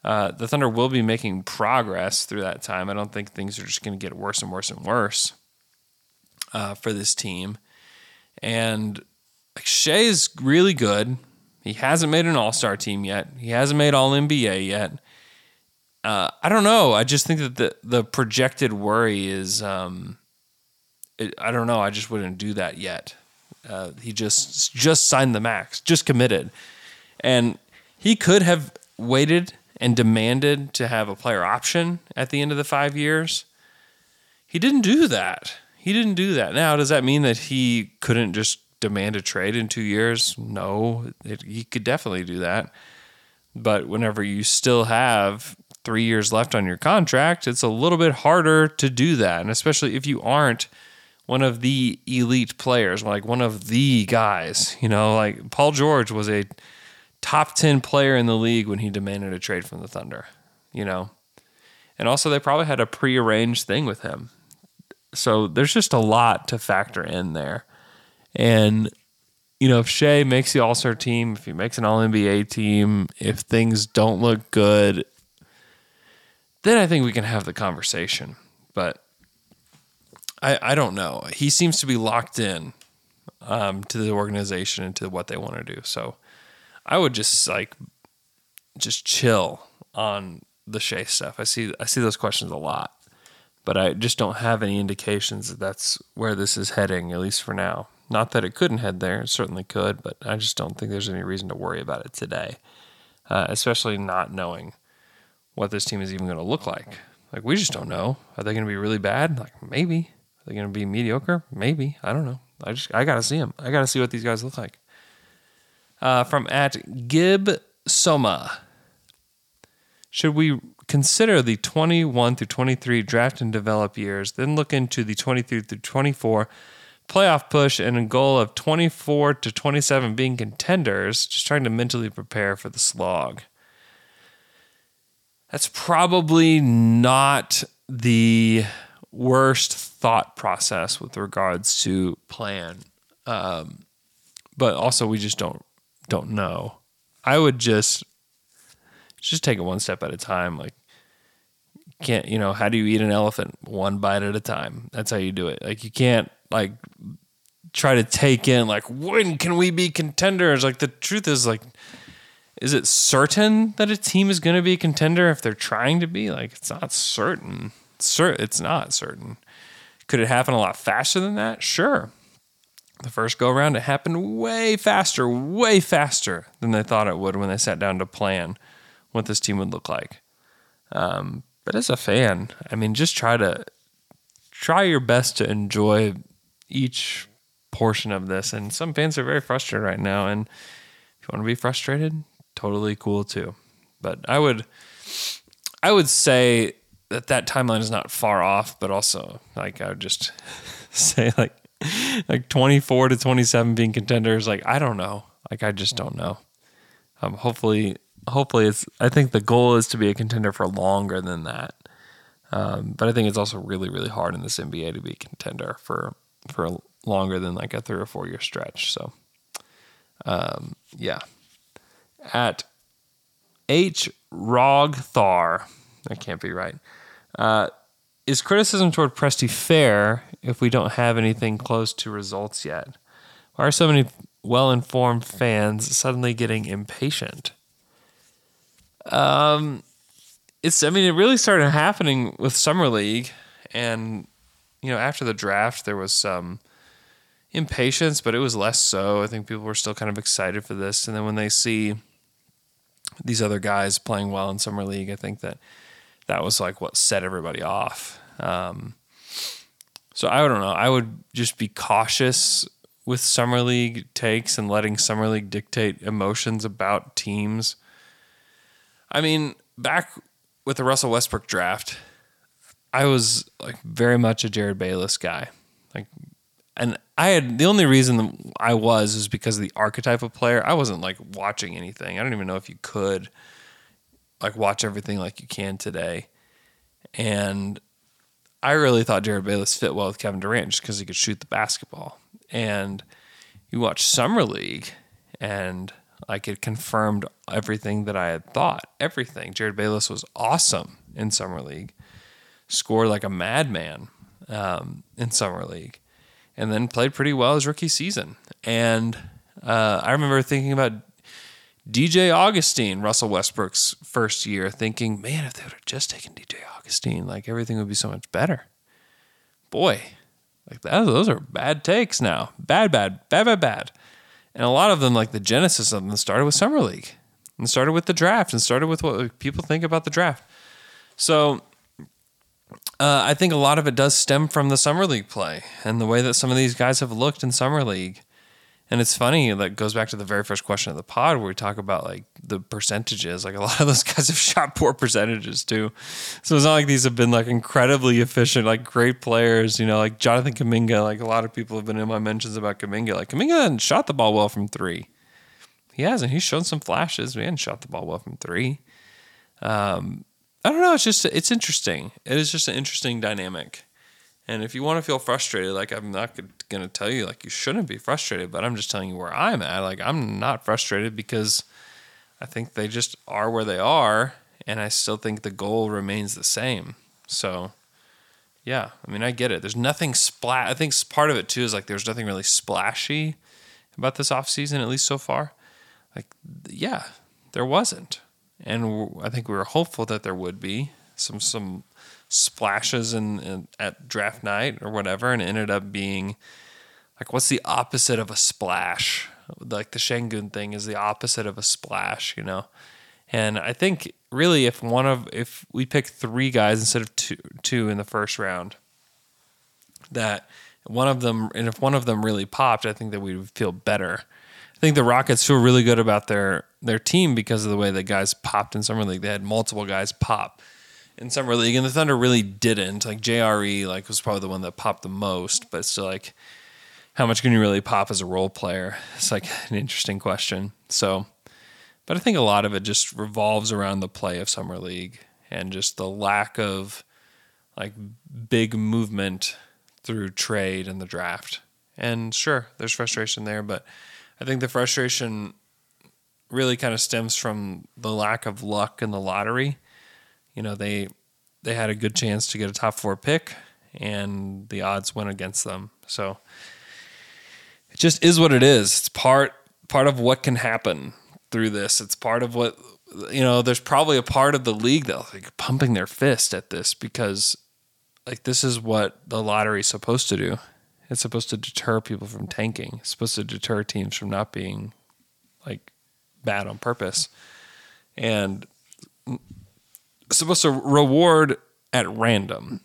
Uh, the Thunder will be making progress through that time. I don't think things are just going to get worse and worse and worse uh, for this team. And like Shai is really good. He hasn't made an All Star team yet. He hasn't made All NBA yet. Uh, I don't know. I just think that the the projected worry is, um, it, I don't know. I just wouldn't do that yet. Uh, he just just signed the max, just committed, and he could have waited and demanded to have a player option at the end of the five years. He didn't do that. He didn't do that. Now, does that mean that he couldn't just demand a trade in two years? No, it, he could definitely do that. But whenever you still have three years left on your contract, it's a little bit harder to do that. And especially if you aren't one of the elite players, like one of the guys, you know, like Paul George was a top 10 player in the league when he demanded a trade from the Thunder, you know. And also, they probably had a prearranged thing with him. So there's just a lot to factor in there. And, you know, if Shai makes the All Star team, if he makes an All NBA team, if things don't look good, then I think we can have the conversation. But I, I don't know. He seems to be locked in um, to the organization and to what they want to do. So I would just like just chill on the Shai stuff. I see I see those questions a lot, but I just don't have any indications that that's where this is heading, at least for now. Not that it couldn't head there; it certainly could, but I just don't think there's any reason to worry about it today, uh, especially not knowing what this team is even going to look like. Like we just don't know. Are they going to be really bad? Like maybe. Are they going to be mediocre? Maybe. I don't know. I just I got to see them. I got to see what these guys look like uh, from at Gib Soma. Should we consider the 21 through 23 draft and develop years, then look into the 23 through 24 playoff push and a goal of 24 to 27 being contenders, just trying to mentally prepare for the slog? That's probably not the worst thought process with regards to plan. Um, but also, we just don't don't know, I would just just take it one step at a time. Like can't you know how do you eat an elephant one bite at a time? That's how you do it. Like you can't like try to take in like when can we be contenders? Like the truth is like is it certain that a team is going to be a contender if they're trying to be? Like it's not certain. It's, it's not certain. Could it happen a lot faster than that? Sure the first go around, it happened way faster, way faster than they thought it would when they sat down to plan what this team would look like. Um, but as a fan, I mean, just try to try your best to enjoy each portion of this. And some fans are very frustrated right now, and if you want to be frustrated, totally cool too. But I would, I would say that that timeline is not far off, but also like I would just say like like 24 to 27 being contenders. Like, I don't know. Like, I just don't know. Um, hopefully, hopefully it's, I think the goal is to be a contender for longer than that. Um, but I think it's also really, really hard in this NBA to be a contender for, for longer than like a three or four year stretch. So, um, yeah. At H. Rogthar, that can't be right. Uh, is criticism toward Presti fair if we don't have anything close to results yet? Why are so many well informed fans suddenly getting impatient? Um, it's, I mean, it really started happening with Summer League. And, you know, after the draft, there was some impatience, but it was less so. I think people were still kind of excited for this. And then when they see these other guys playing well in Summer League, I think that that was like what set everybody off. Um, so I don't know. I would just be cautious with summer league takes and letting summer league dictate emotions about teams. I mean, back with the Russell Westbrook draft, I was like very much a Jerryd Bayless guy. Like and I had the only reason I was is because of the archetype of player. I wasn't like watching anything. I don't even know if you could like watch everything like you can today. And I really thought Jerryd Bayless fit well with Kevin Durant just because he could shoot the basketball. And you watch Summer League and like it confirmed everything that I had thought. Everything. Jerryd Bayless was awesome in Summer League, scored like a madman um, in Summer League, and then played pretty well his rookie season. And uh, I remember thinking about DJ Augustin, Russell Westbrook's first year, thinking, man, if they would have just taken DJ Augustin, like everything would be so much better. Boy, like that, those are bad takes now. Bad, bad, bad, bad, bad. And a lot of them, like the genesis of them, started with Summer League and started with the draft and started with what people think about the draft. So uh, I think a lot of it does stem from the Summer League play and the way that some of these guys have looked in Summer League. And it's funny, that goes back to the very first question of the pod where we talk about like the percentages. Like a lot of those guys have shot poor percentages too. So it's not like these have been like incredibly efficient, like great players, you know, like Jonathan Kuminga. Like a lot of people have been in my mentions about Kuminga. Like Kuminga hasn't shot the ball well from three. He hasn't. He's shown some flashes. We hadn't shot the ball well from three. Um, I don't know. It's just, it's interesting. It is just an interesting dynamic. And if you want to feel frustrated, like I'm not going to tell you like you shouldn't be frustrated, but I'm just telling you where I'm at. Like I'm not frustrated because I think they just are where they are, and I still think the goal remains the same. So, yeah, I mean, I get it. There's nothing splat. I think part of it too is like there's nothing really splashy about this offseason, at least so far. Like, yeah, there wasn't, and I think we were hopeful that there would be some some splashes in, in, at draft night or whatever, and ended up being like what's the opposite of a splash? Like the Sengun thing is the opposite of a splash, you know. And I think really if one of if we pick three guys instead of two two in the first round, that one of them and if one of them really popped, I think that we would feel better. I think the Rockets feel really good about their their team because of the way the guys popped in summer league. They had multiple guys pop in summer league, and the Thunder really didn't. Like JRE, like was probably the one that popped the most, but still, like, how much can you really pop as a role player? It's like an interesting question. So, but I think a lot of it just revolves around the play of summer league and just the lack of like big movement through trade and the draft. And sure, there's frustration there, but I think the frustration really kind of stems from the lack of luck in the lottery you know they they had a good chance to get a top four pick, and the odds went against them. So it just is what it is. It's part part of what can happen through this. It's part of what you know. There's probably a part of the league that like pumping their fist at this because like this is what the lottery is supposed to do. It's supposed to deter people from tanking. It's supposed to deter teams from not being like bad on purpose. And supposed to reward at random,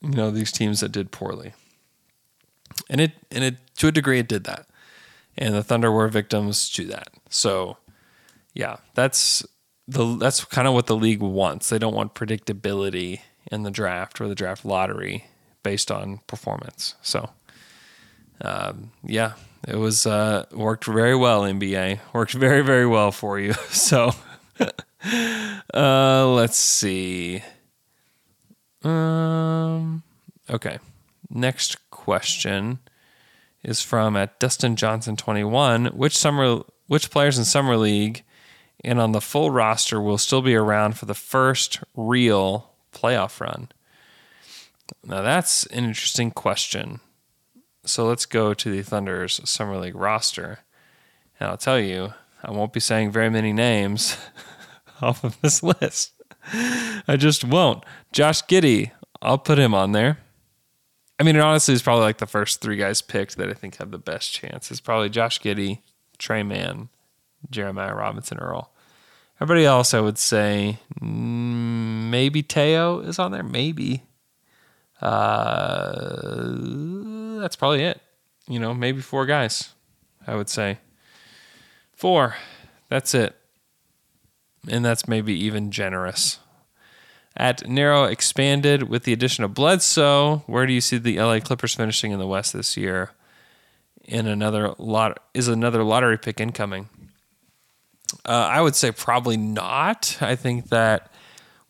you know, these teams that did poorly. And it and it to a degree it did that. And the Thunder were victims to that. So yeah, that's the that's kind of what the league wants. They don't want predictability in the draft or the draft lottery based on performance. So um, yeah, it was uh, worked very well. NBA worked very very well for you. So let's see. Um, okay. Next question is from at Dustin Johnson 21. Which summer which players in summer league and on the full roster will still be around for the first real playoff run? Now that's an interesting question. So let's go to the Thunder's summer league roster. And I'll tell you, I won't be saying very many names off of this list. I just won't. Josh Giddey, I'll put him on there. I mean, it honestly is probably like the first three guys picked that I think have the best chance. It's probably Josh Giddey, Tre Mann, Jeremiah Robinson Earl. Everybody else, I would say, mm, maybe Teo is on there. Maybe. Uh, that's probably it. You know, maybe four guys, I would say. Four. That's it. And that's maybe even generous. At narrow expanded with the addition of Bledsoe, where do you see the LA Clippers finishing in the West this year? In another lot is another lottery pick incoming. Uh, I would say probably not. I think that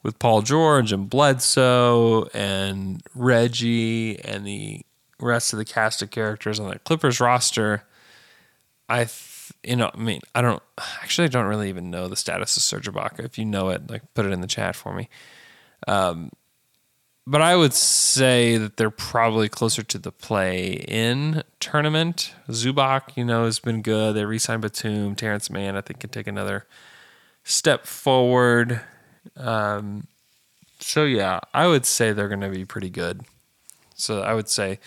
with Paul George and Bledsoe and Reggie and the rest of the cast of characters on the Clippers roster, I, you know, I mean, I don't actually, I don't really even know the status of Serge Ibaka. If you know it, like, put it in the chat for me. Um, but I would say that they're probably closer to the play-in tournament. Zubac, you know, has been good. They re-signed Batum. Terance Mann, I think, can take another step forward. Um, so yeah, I would say they're going to be pretty good. So I would say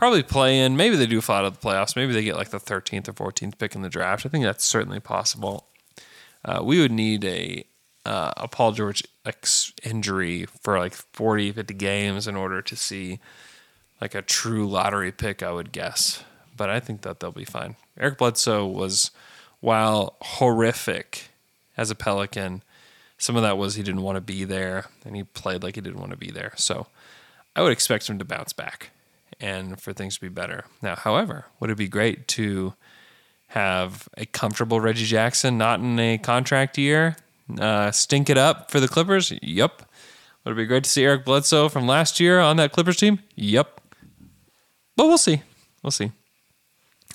probably play in. Maybe they do fall out of the playoffs. Maybe they get like the 13th or 14th pick in the draft. I think that's certainly possible. Uh, we would need a uh, a Paul George ex- injury for like 40, 50 games in order to see like a true lottery pick, I would guess. But I think that they'll be fine. Eric Bledsoe was, while horrific as a Pelican, some of that was he didn't want to be there and he played like he didn't want to be there. So I would expect him to bounce back and for things to be better. Now, however, would it be great to have a comfortable Reggie Jackson, not in a contract year, uh, stink it up for the Clippers? Yep. Would it be great to see Eric Bledsoe from last year on that Clippers team? Yep. But we'll see. We'll see.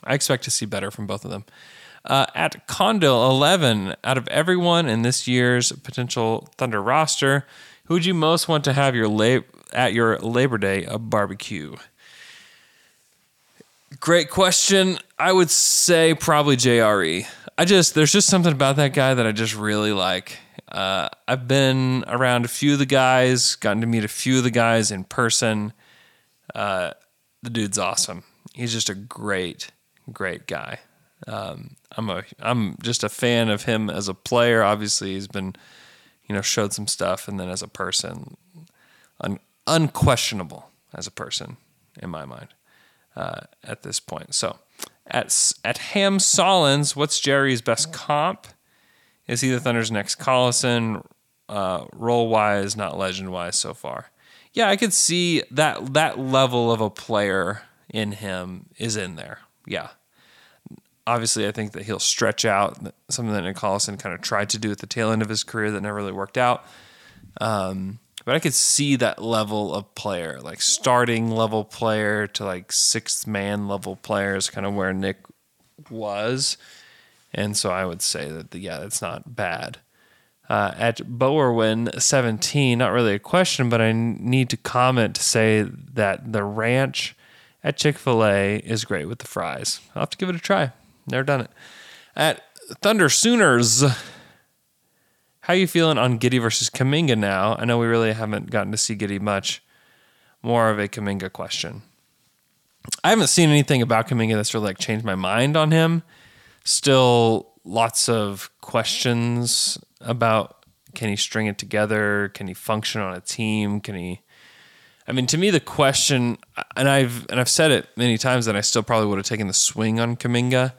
I expect to see better from both of them. Uh, at Condo 11, out of everyone in this year's potential Thunder roster, who would you most want to have your la- at your Labor Day a barbecue? Great question. I would say probably JRE. I just there's just something about that guy that I just really like. Uh, I've been around a few of the guys, gotten to meet a few of the guys in person. Uh, the dude's awesome. He's just a great, great guy. Um, I'm a I'm just a fan of him as a player. Obviously, he's been, you know, showed some stuff, and then as a person, un, unquestionable as a person in my mind uh, at this point. So at at Ham Solins, what's Jerry's best comp? Is he the Thunder's next Collison? Uh, role wise, not legend wise so far. Yeah, I could see that that level of a player in him is in there. Yeah. Obviously, I think that he'll stretch out something that Nick Collison kind of tried to do at the tail end of his career that never really worked out. Um, but I could see that level of player, like starting level player to like sixth man level players, kind of where Nick was. And so I would say that, yeah, that's not bad. Uh, at Bowerwin 17, not really a question, but I need to comment to say that the ranch at Chick fil A is great with the fries. I'll have to give it a try. Never done it. At Thunder Sooners, how you feeling on Giddey versus Kuminga now? I know we really haven't gotten to see Giddey much. More of a Kuminga question. I haven't seen anything about Kuminga that's really like changed my mind on him. Still lots of questions about can he string it together? Can he function on a team? Can he I mean, to me, the question, and I've and I've said it many times that I still probably would have taken the swing on Kuminga,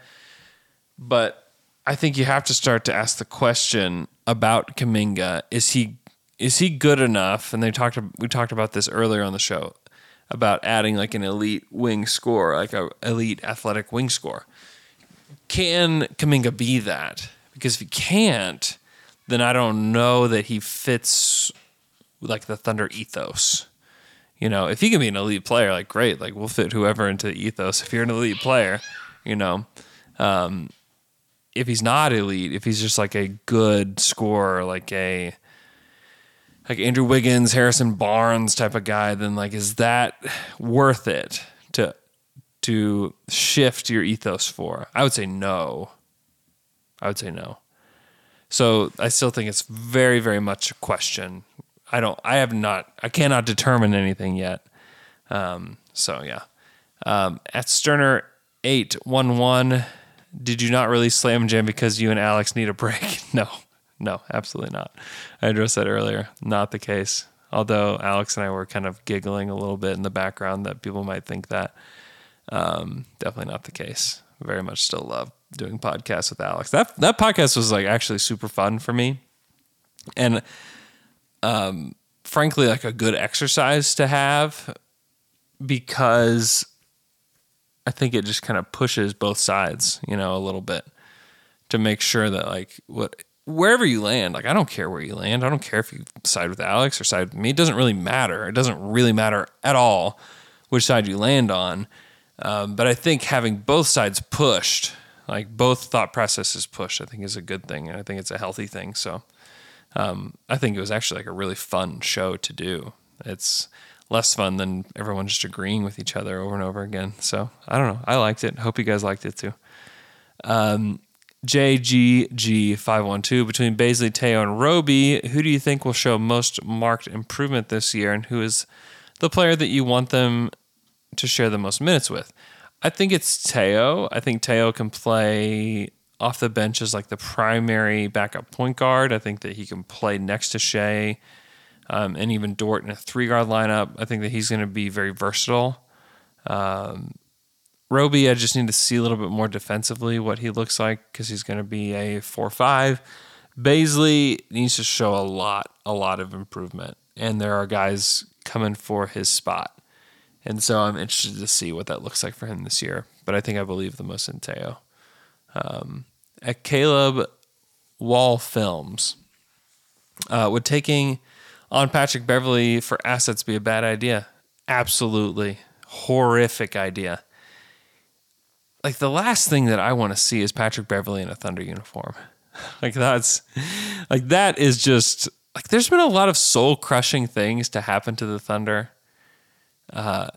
but I think you have to start to ask the question about Kuminga. Is he is he good enough? And they talked we talked about this earlier on the show about adding like an elite wing score, like a elite athletic wing score. Can Kuminga be that? Because if he can't, then I don't know that he fits like the Thunder ethos. You know, if he can be an elite player, like great, like we'll fit whoever into the ethos. If you're an elite player, you know, um, if he's not elite, if he's just like a good scorer, like a like Andrew Wiggins, Harrison Barnes type of guy, then like is that worth it to to shift your ethos for? I would say no. I would say no. So I still think it's very, very much a question. I don't. I have not. I cannot determine anything yet. Um, so yeah. Um, at Sterner eight one one did you not release Slam Jam because you and Alex need a break? No, No, absolutely not. I addressed that earlier. Not the case. Although Alex and I were kind of giggling a little bit in the background that people might think that. Um, definitely not the case. Very much still love doing podcasts with Alex. That that podcast was like actually super fun for me, and um, frankly, like a good exercise to have because I think it just kind of pushes both sides, you know, a little bit to make sure that like what wherever you land, like I don't care where you land. I don't care if you side with Alex or side with me. It doesn't really matter. It doesn't really matter at all which side you land on. Um, but I think having both sides pushed, like both thought processes pushed, I think is a good thing, and I think it's a healthy thing. So um, I think it was actually like a really fun show to do. It's less fun than everyone just agreeing with each other over and over again. So I don't know. I liked it. Hope you guys liked it too. Um, JGG512 between Bazley, Teo, and Roby. Who do you think will show most marked improvement this year, and who is the player that you want them to share the most minutes with? I think it's Teo. I think Teo can play off the bench as like the primary backup point guard. I think that he can play next to Shai um, and even Dort in a three guard lineup. I think that he's going to be very versatile. Um, Roby, I just need to see a little bit more defensively what he looks like because he's going to be a 4 5. Bazley needs to show a lot, a lot of improvement. And there are guys coming for his spot. And so I'm interested to see what that looks like for him this year. But I think I believe the most in Teo. Um, at Caleb Wall Films, uh, would taking on Patrick Beverley for assets be a bad idea? Absolutely. Horrific idea like the last thing that I want to see is Patrick Beverley in a Thunder uniform. like that's like that is just like there's been a lot of soul crushing things to happen to the Thunder. Uh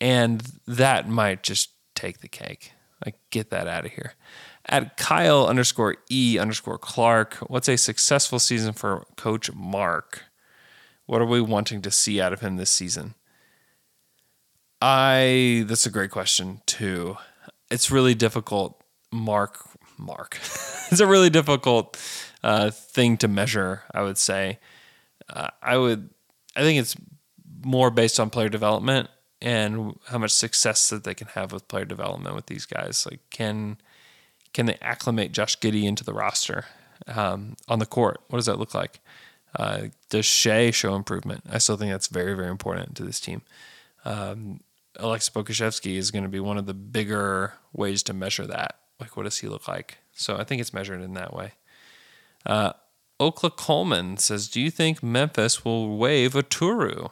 and that might just take the cake. Like get that out of here. At Kyle underscore E underscore Clark, what's a successful season for Coach Mark? What are we wanting to see out of him this season? I that's a great question too. It's really difficult. Mark, Mark. it's a really difficult uh, thing to measure. I would say. Uh, I would. I think it's more based on player development and how much success that they can have with player development with these guys. Like, can can they acclimate Josh Giddey into the roster um, on the court? What does that look like? Uh, does Shai show improvement? I still think that's very, very important to this team. Um, Pokusevski is going to be one of the bigger ways to measure that. Like, what does he look like? So I think it's measured in that way. Uh, Okla Coleman says, Do you think Memphis will waive Oturu?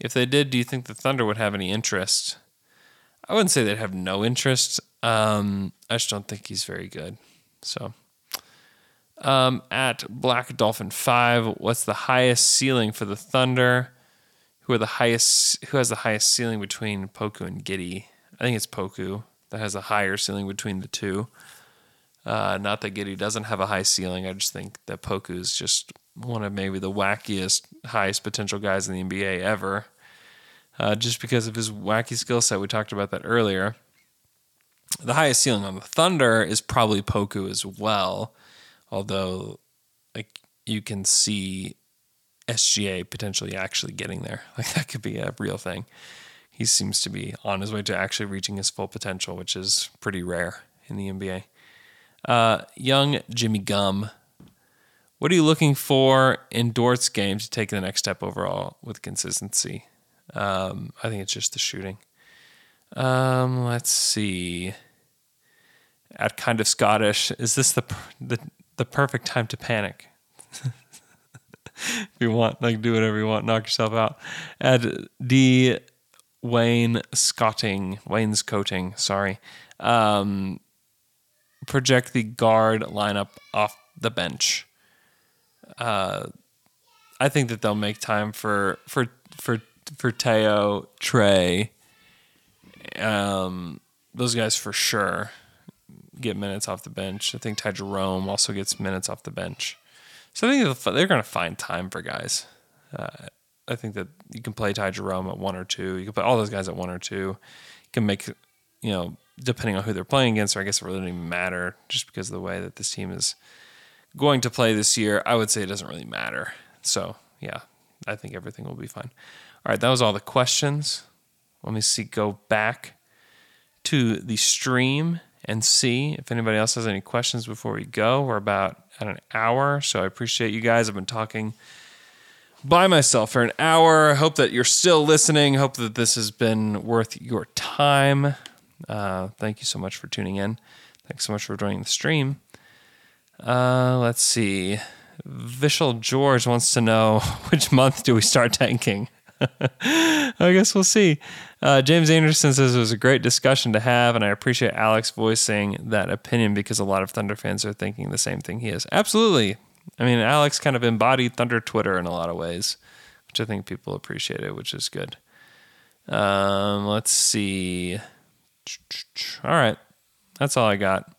If they did, do you think the Thunder would have any interest? I wouldn't say they'd have no interest. Um, I just don't think he's very good. So, um, at Black Dolphin 5, what's the highest ceiling for the Thunder? who are the highest who has the highest ceiling between Poku and Giddey? I think it's Poku that has a higher ceiling between the two. Uh, not that Giddey doesn't have a high ceiling. I just think that Poku is just one of maybe the wackiest, highest potential guys in the NBA ever. Uh, just because of his wacky skill set. We talked about that earlier. The highest ceiling on the Thunder is probably Poku as well, although like you can see SGA potentially actually getting there. Like that could be a real thing. He seems to be on his way to actually reaching his full potential, which is pretty rare in the NBA. Uh, young Jimmy Gum. What are you looking for in Dort's game to take the next step overall with consistency? Um, I think it's just the shooting. Um, let's see. At kind of Scottish, is this the the the perfect time to panic? if you want, like do whatever you want, knock yourself out. Add D Wayne Scotting, Wayne's coating, sorry. Um, project the guard lineup off the bench. Uh, I think that they'll make time for for for for Teo, Tre, um, those guys for sure get minutes off the bench. I think Ty Jerome also gets minutes off the bench. So I think they're going to find time for guys. Uh, I think that you can play Ty Jerome at one or two. You can play all those guys at one or two. You can make, you know, depending on who they're playing against, or I guess it really doesn't even matter just because of the way that this team is going to play this year, I would say it doesn't really matter. So, yeah, I think everything will be fine. All right, that was all the questions. Let me see, go back to the stream and see if anybody else has any questions before we go. We're about at an hour, so I appreciate you guys. I've been talking by myself for an hour. I hope that you're still listening. Hope that this has been worth your time. Uh, thank you so much for tuning in. Thanks so much for joining the stream. Uh, let's see. Vishal George wants to know which month do we start tanking? I guess we'll see. Uh, James Anderson says it was a great discussion to have, and I appreciate Alex voicing that opinion because a lot of Thunder fans are thinking the same thing he is. Absolutely. I mean, Alex kind of embodied Thunder Twitter in a lot of ways, which I think people appreciated, which is good. Um, let's see. All right. That's all I got.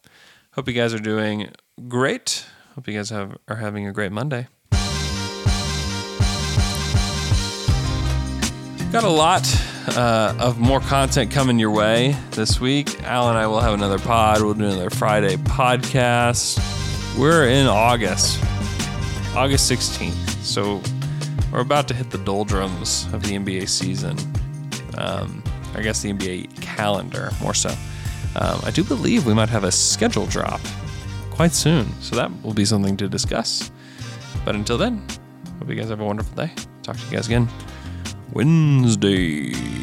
Hope you guys are doing great. Hope you guys have are having a great Monday. Got a lot uh, of more content coming your way this week. Al and I will have another pod. We'll do another Friday podcast. We're in August, August 16th. So we're about to hit the doldrums of the NBA season. Um, I guess the NBA calendar, more so. Um, I do believe we might have a schedule drop quite soon. So that will be something to discuss. But until then, hope you guys have a wonderful day. Talk to you guys again Wednesday.